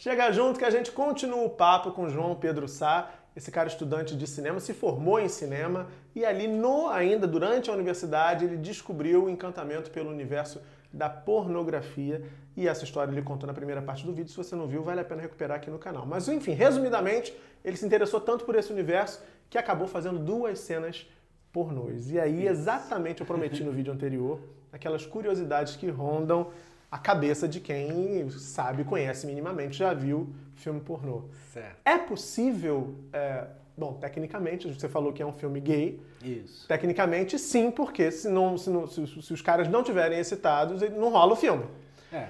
Chega junto que a gente continua o papo com João Pedro Sá, esse cara estudante de cinema, se formou em cinema e ali no ainda durante a universidade ele descobriu o encantamento pelo universo da pornografia e essa história ele contou na primeira parte do vídeo. Se você não viu, vale a pena recuperar aqui no canal. Mas enfim, resumidamente, ele se interessou tanto por esse universo que acabou fazendo duas cenas pornôs. E aí, exatamente, eu prometi no vídeo anterior, aquelas curiosidades que rondam a cabeça de quem sabe, conhece minimamente, já viu filme pornô. Certo. É possível, é, bom, tecnicamente, você falou que é um filme gay. Isso. Tecnicamente, sim, porque se, não, se, não, se, se os caras não tiverem excitados, não rola o filme. É.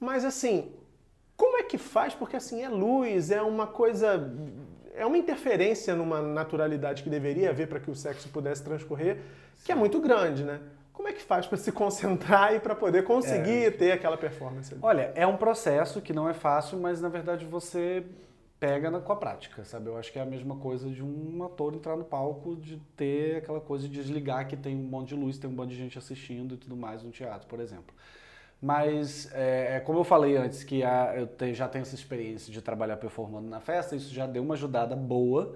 Mas assim, como é que faz? Porque assim, é luz, é uma coisa. É uma interferência numa naturalidade que deveria haver para que o sexo pudesse transcorrer, que é muito grande, né? Como é que faz para se concentrar e para poder conseguir É. ter aquela performance? Olha, é um processo que não é fácil, mas na verdade você pega na, com a prática, sabe? Eu acho que é a mesma coisa de um ator entrar no palco, de ter aquela coisa de desligar que tem um monte de luz, tem um monte de gente assistindo e tudo mais no teatro, por exemplo. Mas, é, é como eu falei antes, que a- eu te- já tenho essa experiência de trabalhar performando na festa, isso já deu uma ajudada boa.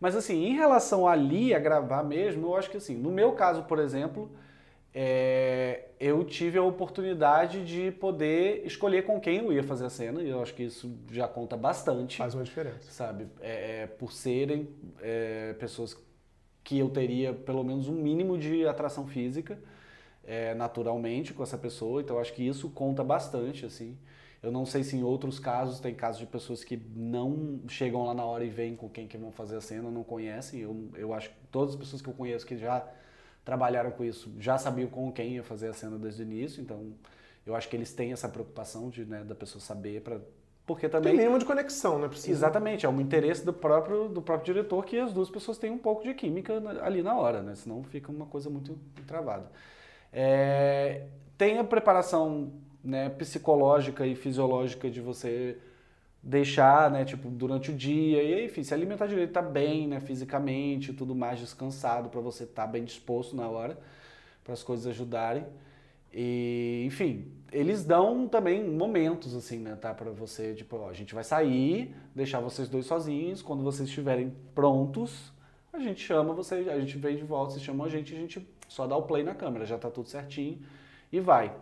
Mas, assim, em relação ali a gravar mesmo, eu acho que, assim, no meu caso, por exemplo, é, eu tive a oportunidade de poder escolher com quem eu ia fazer a cena, e eu acho que isso já conta bastante Faz uma diferença. sabe? É, é, por serem é, pessoas que eu teria pelo menos um mínimo de atração física é, naturalmente com essa pessoa, então eu acho que isso conta bastante, assim. Eu não sei se em outros casos tem casos de pessoas que não chegam lá na hora e veem com quem que vão fazer a cena, não conhecem. Eu, eu acho que todas as pessoas que eu conheço que já trabalharam com isso já sabiam com quem ia fazer a cena desde o início, então eu acho que eles têm essa preocupação de, né, da pessoa saber para porque Tem também mínimo de conexão, né? Precisa. Exatamente, é um interesse do próprio, do próprio diretor que as duas pessoas tenham um pouco de química ali na hora, né? Senão fica uma coisa muito travada. É, tem a preparação né, psicológica e fisiológica de você deixar, né, tipo, durante o dia, e enfim, se alimentar direito, tá bem, né, fisicamente, tudo mais, descansado, para você estar bem disposto na hora, para as coisas ajudarem. E, enfim, eles dão também momentos, assim, né, tá? Pra você, tipo, ó, a gente vai sair, deixar vocês dois sozinhos, quando vocês estiverem prontos, a gente chama vocês, a gente vem de volta, vocês chamam a gente, a gente só dá o play na câmera, já tá tudo certinho e vai.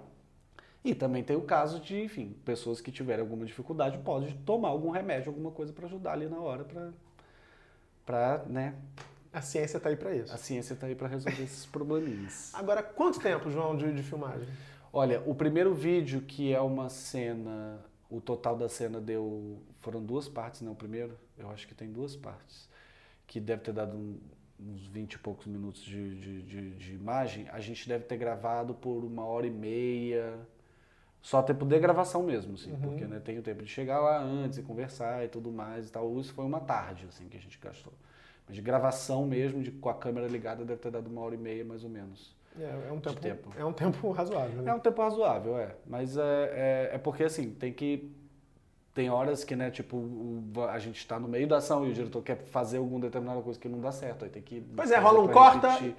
E também tem o caso de, enfim, pessoas que tiverem alguma dificuldade, pode tomar algum remédio, alguma coisa para ajudar ali na hora, pra, né, A ciência tá aí para isso. a ciência tá aí para resolver esses probleminhas. Agora, quanto tempo, João, de, de filmagem? Olha, o primeiro vídeo, que é uma cena, o total da cena deu. Foram duas partes, né? O primeiro, eu acho que tem duas partes, que deve ter dado um- uns 20 e poucos minutos de, de, de- de imagem. A gente deve ter gravado por uma hora e meia, só tempo de gravação mesmo, assim, porque né, tem o tempo de chegar lá antes e conversar e tudo mais e tal. Isso foi uma tarde, assim, que a gente gastou. Mas de gravação mesmo, de, com a câmera ligada, deve ter dado uma hora e meia, mais ou menos. É, é um tempo, tempo. É um tempo razoável, né? É um tempo razoável, é. Mas é, é, é porque, assim, tem que... Tem horas que, né, tipo, a gente está no meio da ação e o diretor quer fazer alguma determinada coisa que não dá certo. Aí tem que... Pois é, rola um corta. repetir.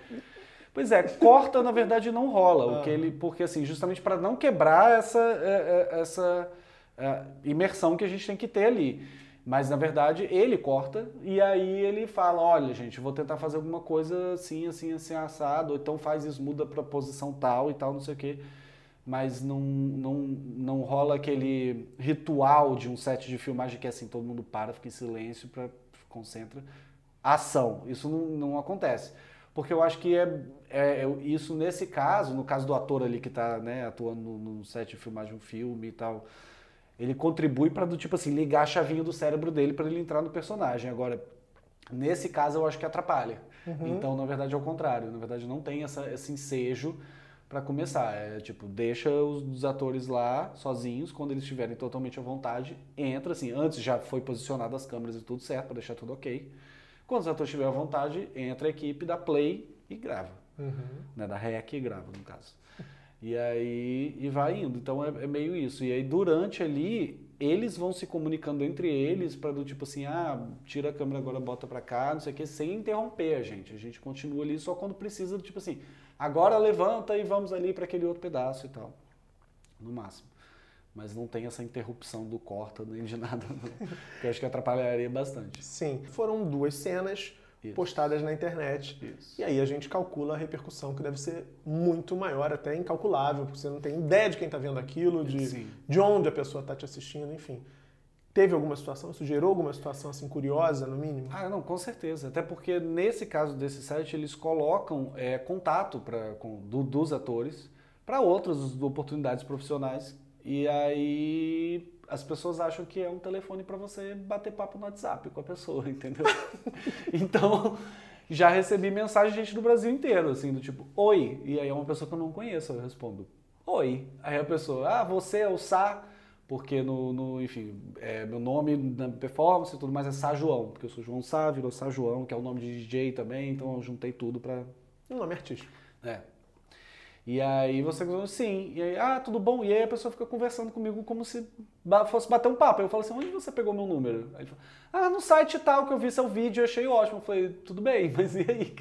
Pois é, corta, na verdade, não rola. Ah. O que ele, porque, assim, justamente para não quebrar essa, é, é, essa é, imersão que a gente tem que ter ali. Mas, na verdade, ele corta e aí ele fala, olha, gente, vou tentar fazer alguma coisa assim, assim, assim, assado, ou então faz isso, muda pra posição tal e tal, não sei o quê. Mas não, não, não rola aquele ritual de um set de filmagem que é assim, todo mundo para, fica em silêncio, pra, concentra. Ação, isso não, não acontece. Porque eu acho que é, é- é isso nesse caso, no caso do ator ali que está né, atuando no, no set de filmagem de um filme e tal, ele contribui para do tipo assim ligar a chavinha do cérebro dele para ele entrar no personagem. Agora, nesse caso eu acho que atrapalha. Então, na verdade, é o contrário. Na verdade, não tem essa, esse ensejo para começar. É tipo, deixa os, os atores lá sozinhos, quando eles estiverem totalmente à vontade, entra assim. Antes já foi posicionado as câmeras e tudo certo para deixar tudo ok. Quando os atores estiverem à vontade, entra a equipe, dá play e grava Uhum. né, da REC e grava, no caso. E aí e vai indo. Então é, é meio isso. E aí durante ali, eles vão se comunicando entre eles para do tipo assim, ah, tira a câmera agora, bota pra cá, não sei o que, sem interromper a gente. A gente continua ali só quando precisa, tipo assim, agora levanta e vamos ali para aquele outro pedaço e tal. No máximo. Mas não tem essa interrupção do corta nem de nada, não, que eu acho que atrapalharia bastante. Sim, foram duas cenas Isso. postadas na internet. Isso. E aí a gente calcula a repercussão, que deve ser muito maior, até incalculável, porque você não tem ideia de quem está vendo aquilo, de, de onde a pessoa está te assistindo, enfim. Teve alguma situação? Isso gerou alguma situação assim curiosa, no mínimo? Ah, não, com certeza. Até porque nesse caso desse site eles colocam é, contato pra, com, do, dos atores para outras oportunidades profissionais. E aí as pessoas acham que é um telefone para você bater papo no WhatsApp com a pessoa, entendeu? então já recebi mensagem de gente do Brasil inteiro, assim, do tipo, oi. E aí é uma pessoa que eu não conheço, eu respondo, oi. Aí a pessoa, ah, você é o Sá porque no, no enfim, é, meu nome na performance e tudo mais é Sá João, porque eu sou João Sá, virou Sá João, que é o nome de DJ também, então eu juntei tudo para Um nome artístico. É. E aí você sim, e aí, ah, tudo bom? E aí a pessoa fica conversando comigo como se fosse bater um papo. Eu falo assim, onde você pegou meu número? Aí ele fala, ah, no site tal, que eu vi seu vídeo, eu achei ótimo. Eu falei, tudo bem, mas e aí?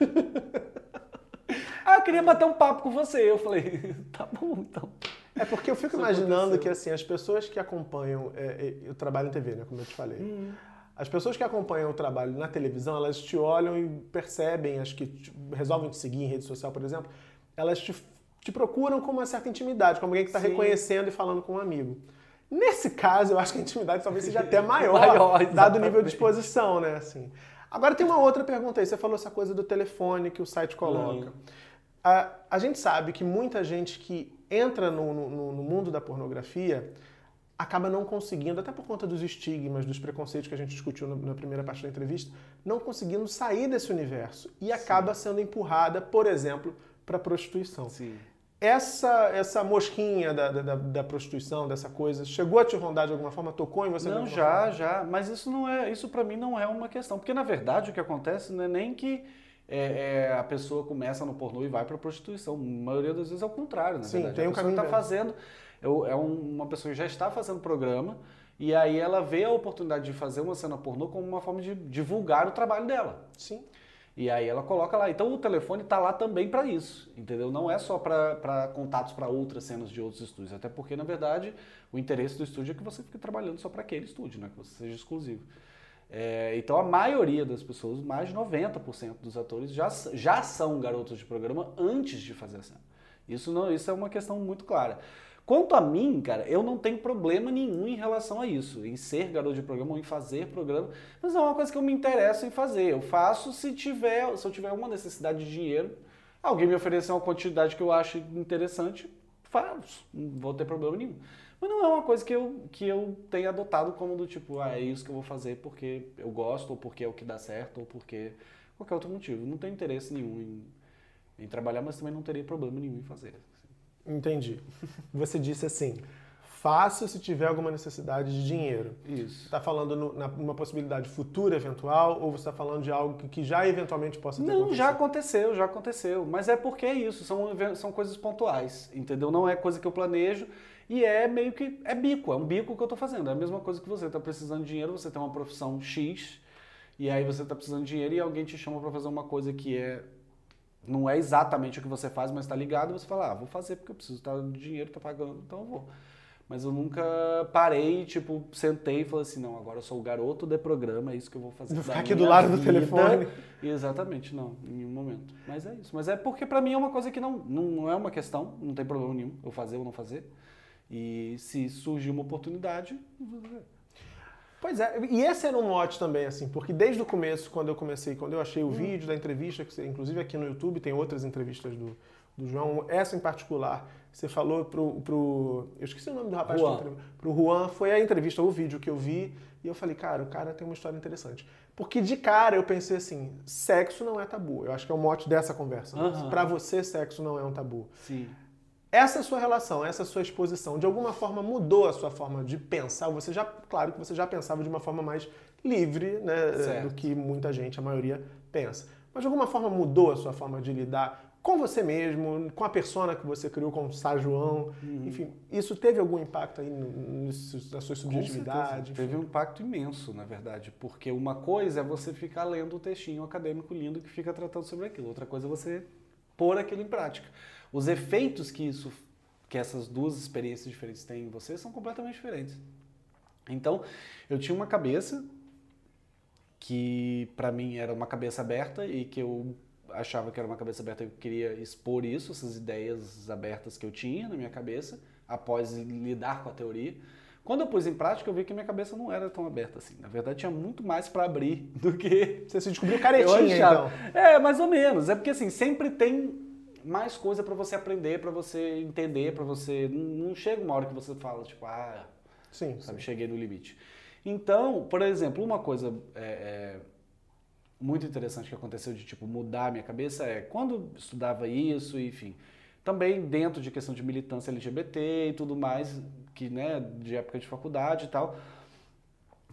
ah, eu queria bater um papo com você. Eu falei, tá bom, então. É porque eu fico Isso imaginando aconteceu. que assim as pessoas que acompanham, é, é, eu trabalho em TV, né, como eu te falei. Hum. As pessoas que acompanham o trabalho na televisão, elas te olham e percebem, acho que te, resolvem te seguir em rede social, por exemplo, elas te, te procuram com uma certa intimidade, como alguém que está reconhecendo e falando com um amigo. Nesse caso, eu acho que a intimidade talvez seja até maior, maior dado o nível de exposição, né? Assim. Agora tem uma outra pergunta aí. Você falou essa coisa do telefone que o site coloca. Hum. A, a gente sabe que muita gente que entra no, no, no, mundo da pornografia acaba não conseguindo, até por conta dos estigmas, dos preconceitos que a gente discutiu na, primeira parte da entrevista, não conseguindo sair desse universo e Sim. acaba sendo empurrada, por exemplo, para a prostituição. Sim. Essa, essa mosquinha da, da, da, prostituição, dessa coisa, chegou a te rondar de alguma forma? Tocou em você? Não, já, forma? já. Mas isso não é, isso para mim não é uma questão, porque na verdade o que acontece não é nem que é, é, a pessoa começa no pornô e vai para a prostituição. A maioria das vezes é o contrário, na Sim, verdade. tem a um pessoa está fazendo, é, é uma pessoa que já está fazendo programa e aí ela vê a oportunidade de fazer uma cena pornô como uma forma de divulgar o trabalho dela. Sim. E aí ela coloca lá. Então o telefone está lá também para isso, entendeu? Não é só para contatos para outras cenas de outros estúdios. Até porque, na verdade, o interesse do estúdio é que você fique trabalhando só para aquele estúdio, né? que você seja exclusivo. É, então a maioria das pessoas, mais de 90% dos atores, já, já são garotos de programa antes de fazer a cena. Isso, não, isso é uma questão muito clara. Quanto a mim, cara, eu não tenho problema nenhum em relação a isso, em ser garoto de programa ou em fazer programa, mas não é uma coisa que eu me interesso em fazer. Eu faço se tiver, se eu tiver uma necessidade de dinheiro, alguém me oferecer uma quantidade que eu acho interessante, faço, não vou ter problema nenhum. Mas não é uma coisa que eu, que eu tenha adotado como do tipo, ah, é isso que eu vou fazer porque eu gosto, ou porque é o que dá certo, ou porque qualquer outro motivo. Não tenho interesse nenhum em, em trabalhar, mas também não teria problema nenhum em fazer. Entendi. Você disse assim, faço se tiver alguma necessidade de dinheiro. Isso. Está falando no, na, numa possibilidade futura eventual ou você está falando de algo que, que, já eventualmente possa ter Não, acontecido? já aconteceu, já aconteceu. Mas é porque é isso, são, são coisas pontuais, entendeu? Não é coisa que eu planejo. E é meio que. É bico, é um bico que eu estou fazendo. É a mesma coisa que você está precisando de dinheiro, você tem uma profissão X, e aí você está precisando de dinheiro e alguém te chama para fazer uma coisa que é. Não é exatamente o que você faz, mas está ligado, você fala, ah, vou fazer porque eu preciso estar de dinheiro, estou pagando, então eu vou. Mas eu nunca parei, tipo, sentei e falei assim, não, agora eu sou o garoto de programa, é isso que eu vou fazer. Vou ficar aqui do lado vida. do telefone. Exatamente, não, em nenhum momento. Mas é isso. Mas é porque para mim é uma coisa que não, não é uma questão, não tem problema nenhum eu fazer ou não fazer. E se surgir uma oportunidade, Pois é, e esse era um mote também, assim, porque desde o começo, quando eu comecei, quando eu achei o hum. vídeo da entrevista, que você, inclusive aqui no YouTube tem outras entrevistas do, do João, essa em particular, você falou pro, pro eu esqueci o nome do rapaz, Juan. Que pro Juan, foi a entrevista, o vídeo que eu vi, e eu falei, cara, o cara tem uma história interessante. Porque de cara eu pensei assim, sexo não é tabu. Eu acho que é o mote dessa conversa. Uhum. Para você, sexo não é um tabu. Sim. Essa sua relação, essa sua exposição, de alguma forma mudou a sua forma de pensar? Você já, claro que você já pensava de uma forma mais livre, né, certo. do que muita gente, a maioria, pensa. Mas de alguma forma mudou a sua forma de lidar com você mesmo, com a persona que você criou com o Sá João, uhum. enfim, isso teve algum impacto aí no, no, na sua subjetividade? Teve um impacto imenso, na verdade, porque uma coisa é você ficar lendo o textinho acadêmico lindo que fica tratando sobre aquilo, outra coisa é você pôr aquilo em prática os efeitos que isso que essas duas experiências diferentes têm em você são completamente diferentes. Então, eu tinha uma cabeça que para mim era uma cabeça aberta e que eu achava que era uma cabeça aberta, eu queria expor isso, essas ideias abertas que eu tinha na minha cabeça, após lidar com a teoria. Quando eu pus em prática, eu vi que minha cabeça não era tão aberta assim. Na verdade, tinha muito mais para abrir do que. Você se descobriu caretinha, então. É, mais ou menos. É porque assim, sempre tem mais coisa para você aprender, para você entender, para você. Não chega uma hora que você fala, tipo, ah, sim, sabe, sim. cheguei no limite. Então, por exemplo, uma coisa é, é, muito interessante que aconteceu de tipo mudar a minha cabeça é quando estudava isso, enfim, também dentro de questão de militância LGBT e tudo mais, que né, de época de faculdade e tal.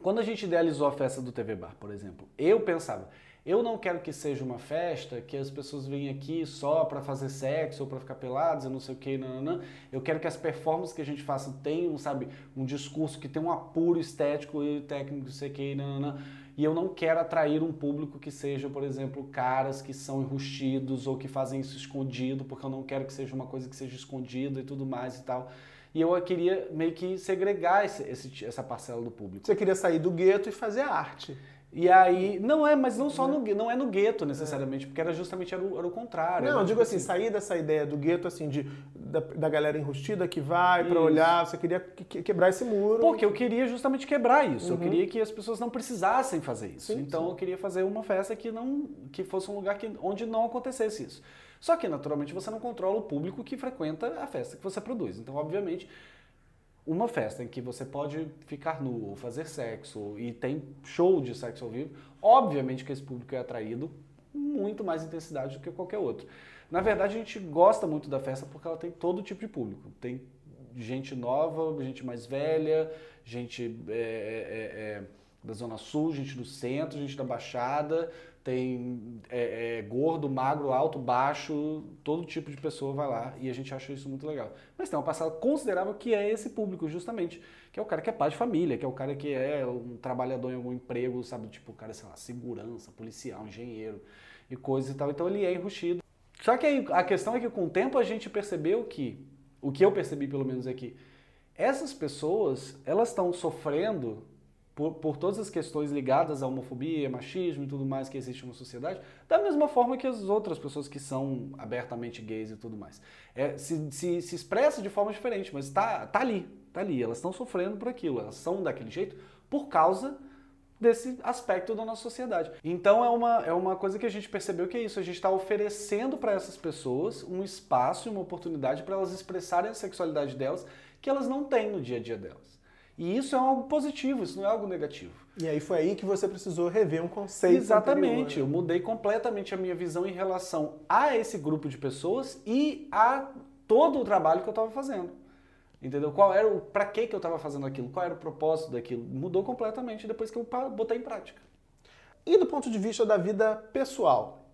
Quando a gente idealizou a festa do TV Bar, por exemplo, eu pensava, eu não quero que seja uma festa que as pessoas venham aqui só para fazer sexo ou para ficar pelados e não sei o que, não. Eu quero que as performances que a gente faça tenham, sabe, um discurso que tenha um apuro estético e técnico, não sei o que, não. E eu não quero atrair um público que seja, por exemplo, caras que são enrustidos ou que fazem isso escondido, porque eu não quero que seja uma coisa que seja escondida e tudo mais e tal. E eu queria meio que segregar esse, esse, essa parcela do público. Você queria sair do gueto e fazer arte. E aí, não é, mas não só no não é no gueto necessariamente, porque era justamente era o, era o contrário. Não, era, eu digo tipo assim, sair dessa ideia do gueto, assim, de, da, da galera enrustida que vai para olhar, você queria que, quebrar esse muro. Porque eu queria justamente quebrar isso, uhum. eu queria que as pessoas não precisassem fazer isso. Sim, então sim. eu queria fazer uma festa que não que fosse um lugar que, onde não acontecesse isso. Só que, naturalmente, você não controla o público que frequenta a festa que você produz. Então, obviamente, uma festa em que você pode ficar nu ou fazer sexo e tem show de sexo ao vivo, obviamente que esse público é atraído muito mais intensidade do que qualquer outro. Na verdade, a gente gosta muito da festa porque ela tem todo tipo de público. Tem gente nova, gente mais velha, gente é, é, é, da Zona Sul, gente do centro, gente da Baixada, tem é, é, gordo, magro, alto, baixo, todo tipo de pessoa vai lá e a gente acha isso muito legal. Mas tem uma parcela considerável que é esse público, justamente, que é o cara que é pai de família, que é o cara que é um trabalhador em algum emprego, sabe? Tipo, o cara, sei lá, segurança, policial, engenheiro e coisas e tal. Então ele é enrustido. Só que aí, a questão é que com o tempo a gente percebeu que, o que eu percebi pelo menos é que essas pessoas, elas estão sofrendo por, por, todas as questões ligadas à homofobia, machismo e tudo mais que existe na sociedade, da mesma forma que as outras pessoas que são abertamente gays e tudo mais. É, se, se, se expressa de forma diferente, mas está tá ali, tá ali. Elas estão sofrendo por aquilo, elas são daquele jeito por causa desse aspecto da nossa sociedade. Então é uma, é uma coisa que a gente percebeu que é isso, a gente está oferecendo para essas pessoas um espaço e uma oportunidade para elas expressarem a sexualidade delas que elas não têm no dia a dia delas. E isso é algo positivo, isso não é algo negativo. E aí foi aí que você precisou rever um conceito. Exatamente, anterior. eu mudei completamente a minha visão em relação a esse grupo de pessoas e a todo o trabalho que eu estava fazendo. Entendeu? Qual era o para que que eu estava fazendo aquilo? Qual era o propósito daquilo? Mudou completamente depois que eu botei em prática. E do ponto de vista da vida pessoal,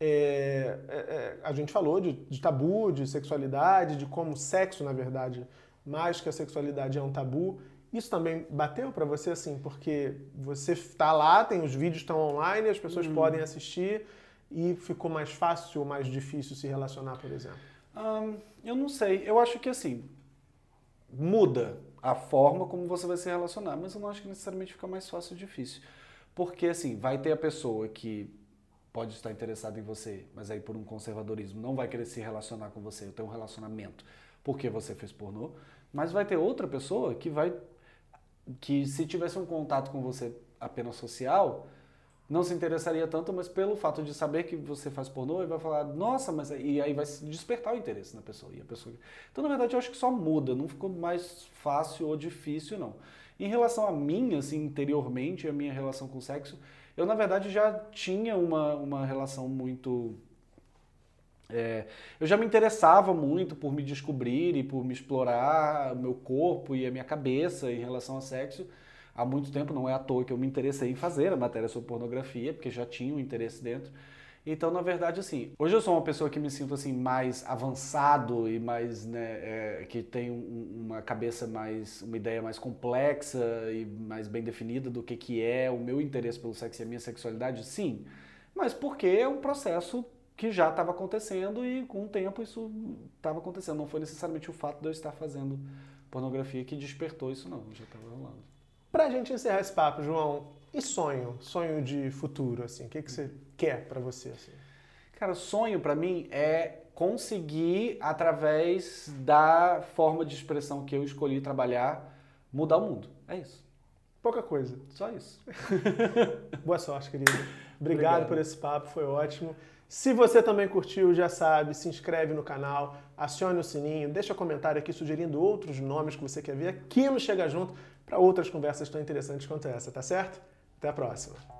é, é, é, a gente falou de, de tabu, de sexualidade, de como o sexo, na verdade, mais que a sexualidade é um tabu. Isso também bateu para você assim, porque você está lá, tem os vídeos estão online, as pessoas uhum. podem assistir e ficou mais fácil ou mais difícil se relacionar, por exemplo? Eu não sei. Eu acho que assim muda a forma como você vai se relacionar, mas eu não acho que necessariamente fica mais fácil ou difícil, porque assim vai ter a pessoa que pode estar interessada em você, mas aí por um conservadorismo não vai querer se relacionar com você, ter um relacionamento porque você fez pornô, mas vai ter outra pessoa que vai que se tivesse um contato com você apenas social, não se interessaria tanto, mas pelo fato de saber que você faz pornô, ele vai falar, nossa, mas e aí vai despertar o interesse na pessoa. E a pessoa... Então, na verdade, eu acho que só muda, não ficou mais fácil ou difícil, não. Em relação a mim, assim, interiormente, a minha relação com o sexo, eu, na verdade, já tinha uma, uma relação muito é, eu já me interessava muito por me descobrir e por me explorar o meu corpo e a minha cabeça em relação ao sexo. Há muito tempo, não é à toa que eu me interessei em fazer a matéria sobre pornografia, porque já tinha um interesse dentro. Então, na verdade, assim, hoje eu sou uma pessoa que me sinto assim mais avançado e mais, né, é, que tem um, uma cabeça mais, uma ideia mais complexa e mais bem definida do que que é o meu interesse pelo sexo e a minha sexualidade, sim. Mas porque é um processo que já estava acontecendo e com o tempo isso estava acontecendo. Não foi necessariamente o fato de eu estar fazendo pornografia que despertou isso, não. Já estava rolando. Pra gente encerrar esse papo, João, e sonho? Sonho de futuro, assim? O que, que você quer para você? Assim? Cara, sonho para mim é conseguir, através da forma de expressão que eu escolhi trabalhar, mudar o mundo. É isso. Pouca coisa. Só isso. Boa sorte, querido. Obrigado, Obrigado, por esse papo, foi ótimo. Se você também curtiu, já sabe, se inscreve no canal, acione o sininho, deixa comentário aqui sugerindo outros nomes que você quer ver aqui no Chega Junto para outras conversas tão interessantes quanto essa, tá certo? Até a próxima.